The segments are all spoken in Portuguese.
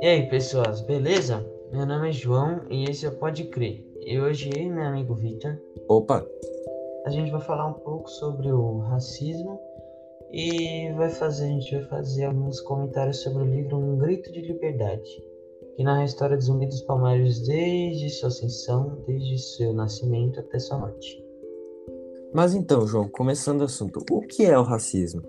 E aí, pessoas, beleza? Meu nome é João e esse é o Pode Crer. E hoje eu e meu amigo Victor, Opa, a gente vai falar um pouco sobre o racismo e vai fazer, a gente vai fazer alguns comentários sobre o livro Um Grito de Liberdade, que narra a história dos Zumbi dos Palmares desde sua ascensão, desde seu nascimento até sua morte. mas então, João, começando o assunto, o que é o racismo?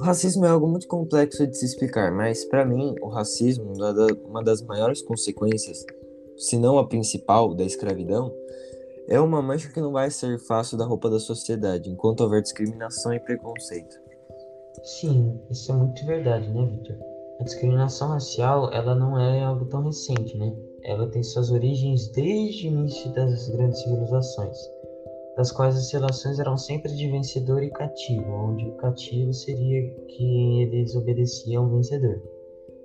O racismo é algo muito complexo de se explicar, mas para mim, o racismo, uma da- uma das maiores consequências, se não a principal, da escravidão, é uma mancha que não vai ser fácil da roupa da sociedade, enquanto houver discriminação e preconceito. Sim, isso é muito verdade, né, Victor? A discriminação racial, ela não é algo tão recente, né? Ela tem suas origens desde o início das grandes civilizações, das quais as relações eram sempre de vencedor e cativo, onde o cativo seria que eles obedeciam ao vencedor.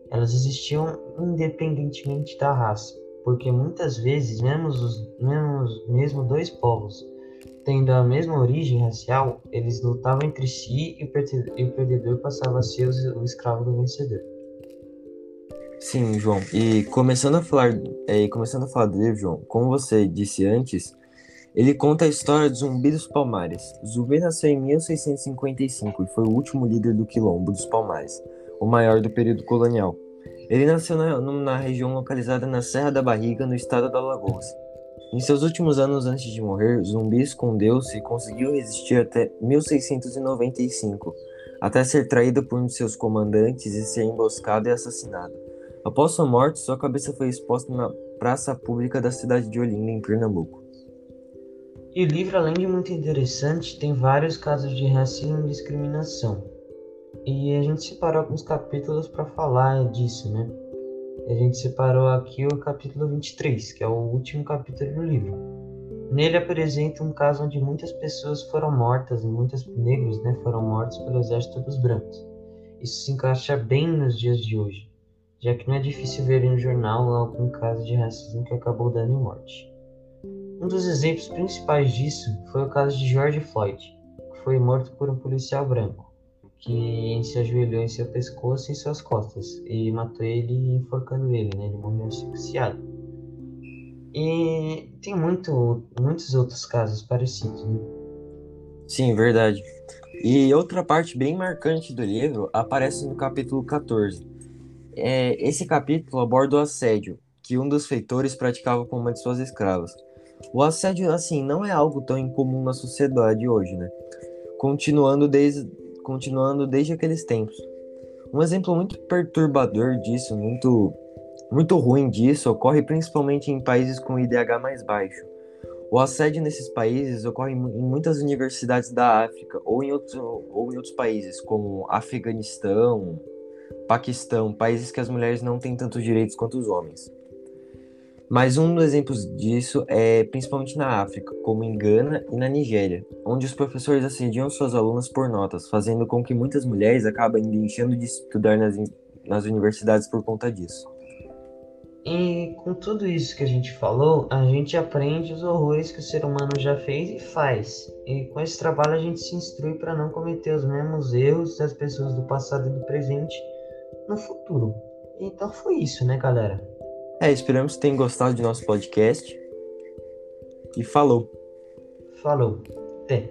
Elas existiam independentemente da raça, porque muitas vezes, mesmo, os, mesmo, mesmo dois povos tendo a mesma origem racial, eles lutavam entre si e o, perde- o perdedor passava a ser o escravo do vencedor. Sim, João. E começando a falar, é, e começando a falar dele, João, como você disse antes, ele conta a história do Zumbi dos Palmares. Zumbi nasceu em 1655 e foi o último líder do Quilombo dos Palmares, o maior do período colonial. Ele nasceu na, na região localizada na Serra da Barriga, no estado da Alagoas. Em seus últimos anos antes de morrer, Zumbi escondeu-se e conseguiu resistir até 1695, até ser traído por um de seus comandantes e ser emboscado e assassinado. Após sua morte, sua cabeça foi exposta na praça pública da cidade de Olinda, em Pernambuco. E o livro, além de muito interessante, tem vários casos de racismo e discriminação. E a gente separou alguns capítulos para falar disso, né? A gente separou aqui o capítulo 23, que é o último capítulo do livro. Nele apresenta um caso onde muitas pessoas foram mortas, muitos negros né, foram mortos pelo exército dos brancos. Isso se encaixa bem nos dias de hoje, já que não é difícil ver em um jornal algum caso de racismo que acabou dando morte. Um dos exemplos principais disso foi o caso de George Floyd, que foi morto por um policial branco, que se ajoelhou em seu pescoço e em suas costas e matou ele enforcando ele, né? Ele morreu asfixiado. E tem muito, muitos outros casos parecidos, né? Sim, verdade. E outra parte bem marcante do livro aparece no capítulo 14. É, esse capítulo aborda o assédio que um dos feitores praticava com uma de suas escravas. O assédio, assim, não é algo tão incomum na sociedade hoje, né? Continuando desde, continuando desde aqueles tempos. Um exemplo muito perturbador disso, muito, muito ruim disso, ocorre principalmente em países com IDH mais baixo. O assédio nesses países ocorre em mu- em muitas universidades da África ou em outros, ou em outros países, como Afeganistão, Paquistão, países que as mulheres não têm tantos direitos quanto os homens. Mas um dos exemplos disso é principalmente na África, como em Gana e na Nigéria, onde os professores assediam suas alunas por notas, fazendo com que muitas mulheres acabem deixando de estudar nas, nas universidades por conta disso. E com tudo isso que a gente falou, a gente aprende os horrores que o ser humano já fez e faz. E com esse trabalho a gente se instrui para não cometer os mesmos erros das pessoas do passado e do presente no futuro. Então foi isso, né, galera? É, esperamos que tenham gostado de nosso podcast. E falou! Falou. Até.